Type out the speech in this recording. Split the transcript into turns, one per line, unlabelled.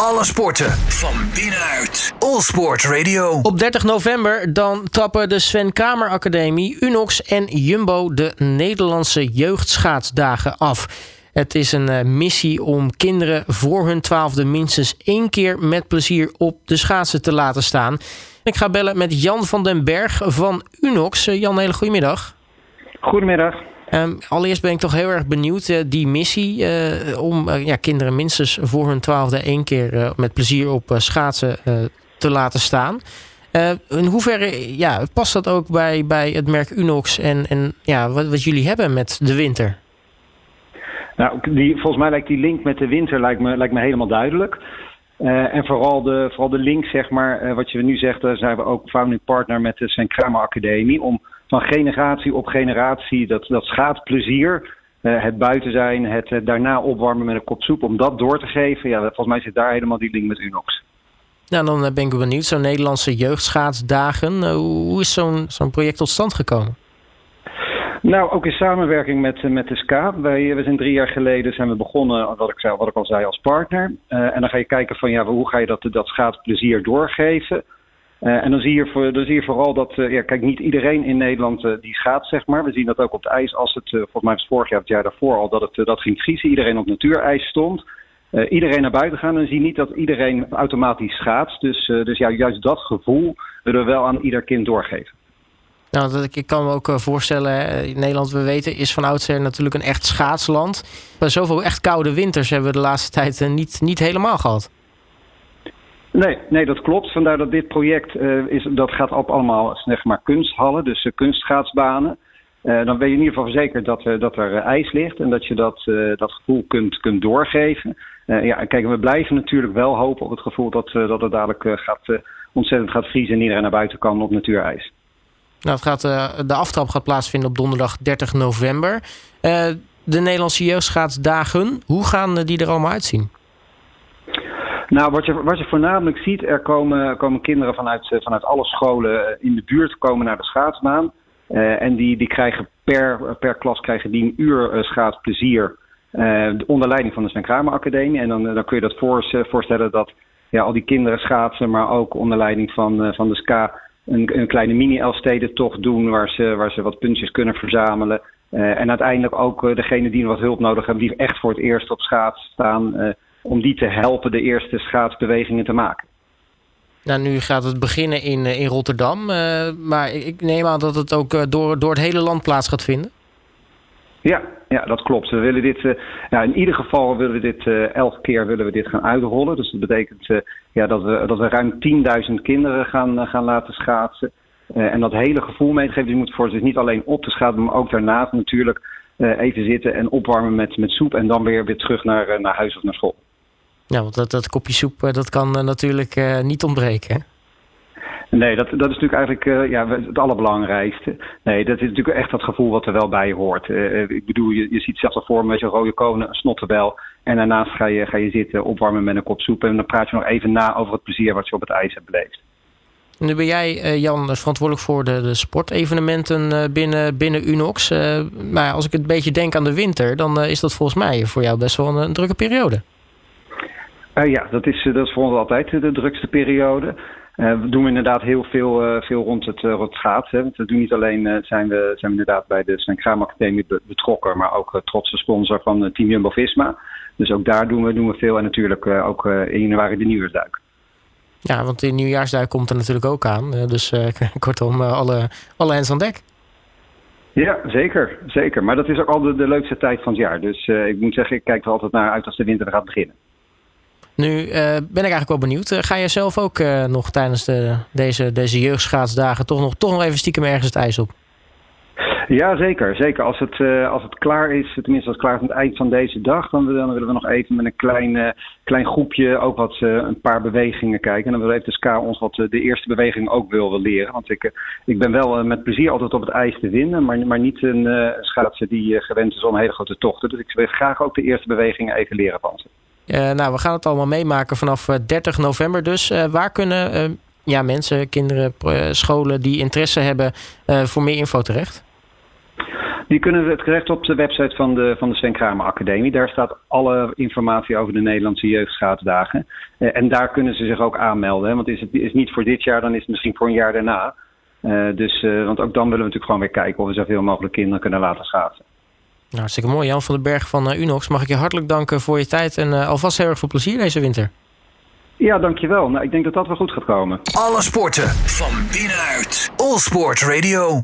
Alle sporten van binnenuit. All Sport Radio.
Op 30 november dan trappen de Sven Kramer Academie, Unox en Jumbo de Nederlandse jeugdschaatsdagen af. Het is een eh, missie om kinderen voor hun twaalfde minstens één keer met plezier op de schaatsen te laten staan. Ik ga bellen met Jan van den Berg van Unox. Eh, Jan, hele goedemiddag.
Goedemiddag.
Um, allereerst ben ik toch heel erg benieuwd, uh, die missie uh, om uh, ja, kinderen minstens voor hun twaalfde één keer met plezier op schaatsen te laten staan. in hoeverre ja, past dat ook bij, bij het merk Unox en, en ja, wat, wat jullie hebben met de winter?
Nou, die, volgens mij lijkt die link met de winter lijkt me, lijkt me helemaal duidelijk. en vooral de, vooral de link, zeg maar, wat je nu zegt, daar zijn we ook founding partner met de Sven Kramer Academie. Om van generatie op generatie dat, dat schaatsplezier, uh, het buiten zijn, het uh, daarna opwarmen met een kop soep, om dat door te geven. Ja, volgens mij zit daar helemaal die link met Unox.
Nou, dan ben ik benieuwd. Zo'n Nederlandse jeugdschaatsdagen. hoe is zo'n zo'n project tot stand gekomen?
Nou, ook in samenwerking met, met de SKA. Wij, we zijn drie jaar geleden zijn we begonnen, wat ik, zei, wat ik al zei, als partner. Uh, en dan ga je kijken van ja, hoe ga je dat, dat schaatsplezier doorgeven. Uh, en dan zie, je vooral dat, uh, ja, kijk, niet iedereen in Nederland uh, die schaats, zeg maar. We zien dat ook op het ijs, als het, volgens mij was vorig jaar, het jaar daarvoor al, dat het dat ging vriezen. Iedereen op natuurijs stond. iedereen naar buiten gaan en zie niet dat iedereen automatisch schaats. Dus, dus ja, juist dat gevoel willen we wel aan ieder kind doorgeven.
Nou, dat, ik kan me ook voorstellen, in Nederland, we weten, is van oudsher natuurlijk een echt schaatsland. Maar zoveel echt koude winters hebben we de laatste tijd niet, niet helemaal gehad.
Nee, nee, dat klopt. Vandaar dat dit project uh, is, dat gaat op allemaal zeg maar kunsthallen, dus. Uh, dan ben je in ieder geval verzekerd dat, dat er ijs ligt en dat je dat, dat gevoel kunt, kunt doorgeven. ja, kijk, we blijven natuurlijk wel hopen op het gevoel dat, dat het dadelijk gaat, ontzettend gaat vriezen en iedereen naar buiten kan op natuurijs.
Nou, het gaat, de aftrap gaat plaatsvinden op donderdag 30 november. de Nederlandse jeugdschaatsdagen, hoe gaan die er allemaal uitzien?
Nou, wat je, wat je voornamelijk ziet, er komen, komen kinderen vanuit, eh, vanuit alle scholen eh, in de buurt komen naar de schaatsbaan. Uh, en die, die krijgen per, per klas krijgen die een uur schaatsplezier onder leiding van de Sven Kramer Academie. En dan, dan kun je dat voor, voorstellen dat ja, al die kinderen schaatsen, maar ook onder leiding van, van de SKA een, een kleine mini-Elfstedentocht doen waar ze, waar ze wat puntjes kunnen verzamelen. en uiteindelijk ook degene die wat hulp nodig hebben, die echt voor het eerst op schaats staan om die te helpen de eerste schaatsbewegingen te maken.
Nou, nu gaat het beginnen in, eh, in Rotterdam. Uh, maar ik neem aan dat het ook uh, door, door het hele land plaats gaat vinden.
Ja, ja dat klopt. We willen dit, uh, ja, in ieder geval willen we dit elke keer willen we dit gaan uitrollen. Dus dat betekent ja, dat, we, dat we ruim 10.000 kinderen gaan, gaan laten schaatsen. en dat hele gevoel meegeven. Je moet voor dus niet alleen op te schaatsen, maar ook daarnaast natuurlijk even zitten en opwarmen met, met soep. En dan weer, weer terug naar, naar huis of naar school.
Ja, want dat, dat kopje soep eh, dat kan eh, natuurlijk uh, niet ontbreken.
Nee, dat, dat is natuurlijk eigenlijk uh, ja, het allerbelangrijkste. Nee, dat is natuurlijk echt dat gevoel wat er wel bij hoort. Uh, ik bedoel, je, je ziet zelfs al voor met je rode konen, een snottenbel. En daarnaast ga je, ga je zitten, opwarmen met een kop soep. En dan praat je nog even na over het plezier wat je op het ijs hebt beleefd.
Nu ben jij, Jan, verantwoordelijk voor de, de sportevenementen binnen, binnen Unox. maar als ik een beetje denk aan de winter, dan is dat volgens mij voor jou best wel een, een drukke periode.
Uh, ja, dat is, dat is voor ons altijd de drukste periode. Uh, we doen inderdaad heel veel, uh, veel rond het, rond het schaatsen. We doen niet alleen zijn, we, zijn we inderdaad bij de Sven Kraam Academie betrokken, maar ook trotse sponsor van Team Jumbo-Visma. Dus ook daar doen we, doen we veel en natuurlijk ook in januari de nieuwjaarsduik.
Ja, want de nieuwjaarsduik komt er natuurlijk ook aan. Dus kortom, alle, alle hens aan dek.
Ja, zeker, zeker. Maar dat is ook al de, de leukste tijd van het jaar. Dus ik moet zeggen, ik kijk er altijd naar uit als de winter gaat beginnen.
Nu uh, ben ik eigenlijk wel benieuwd. Uh, ga je zelf ook uh, nog tijdens de, deze, deze jeugdschaatsdagen toch nog, toch nog even stiekem ergens het ijs op?
Ja, zeker. zeker. Als, het, als het klaar is, tenminste als het klaar is aan het eind van deze dag, dan, dan willen we nog even met een klein, klein groepje ook wat een paar bewegingen kijken. En dan wil even de SK ons wat de eerste beweging ook wil, leren. Want ik, ik ben wel met plezier altijd op het ijs te winnen, maar, maar niet een schaatser die gewend is om hele grote tochten. Dus ik wil graag ook de eerste bewegingen even leren van ze.
Uh, nou, we gaan het allemaal meemaken vanaf 30 eh, november. Dus uh, waar kunnen ja, mensen, kinderen, scholen die interesse hebben voor meer info terecht?
Die kunnen het terecht op de website van de, van de Sven Kramer Academie. Daar staat alle informatie over de Nederlandse jeugdschaatsdagen. En daar kunnen ze zich ook aanmelden. Hè? Want is het is niet voor dit jaar, dan is het misschien voor een jaar daarna. Dus, want ook dan willen we natuurlijk gewoon weer kijken of we zoveel mogelijk kinderen kunnen laten schaatsen.
Nou, hartstikke mooi. Jan van den Berg van Unox. Mag ik je hartelijk danken voor je tijd en alvast heel erg veel plezier deze winter.
Ja, dankjewel. Nou, ik denk dat dat wel goed gaat komen.
Alle sporten van binnenuit. All Sport Radio.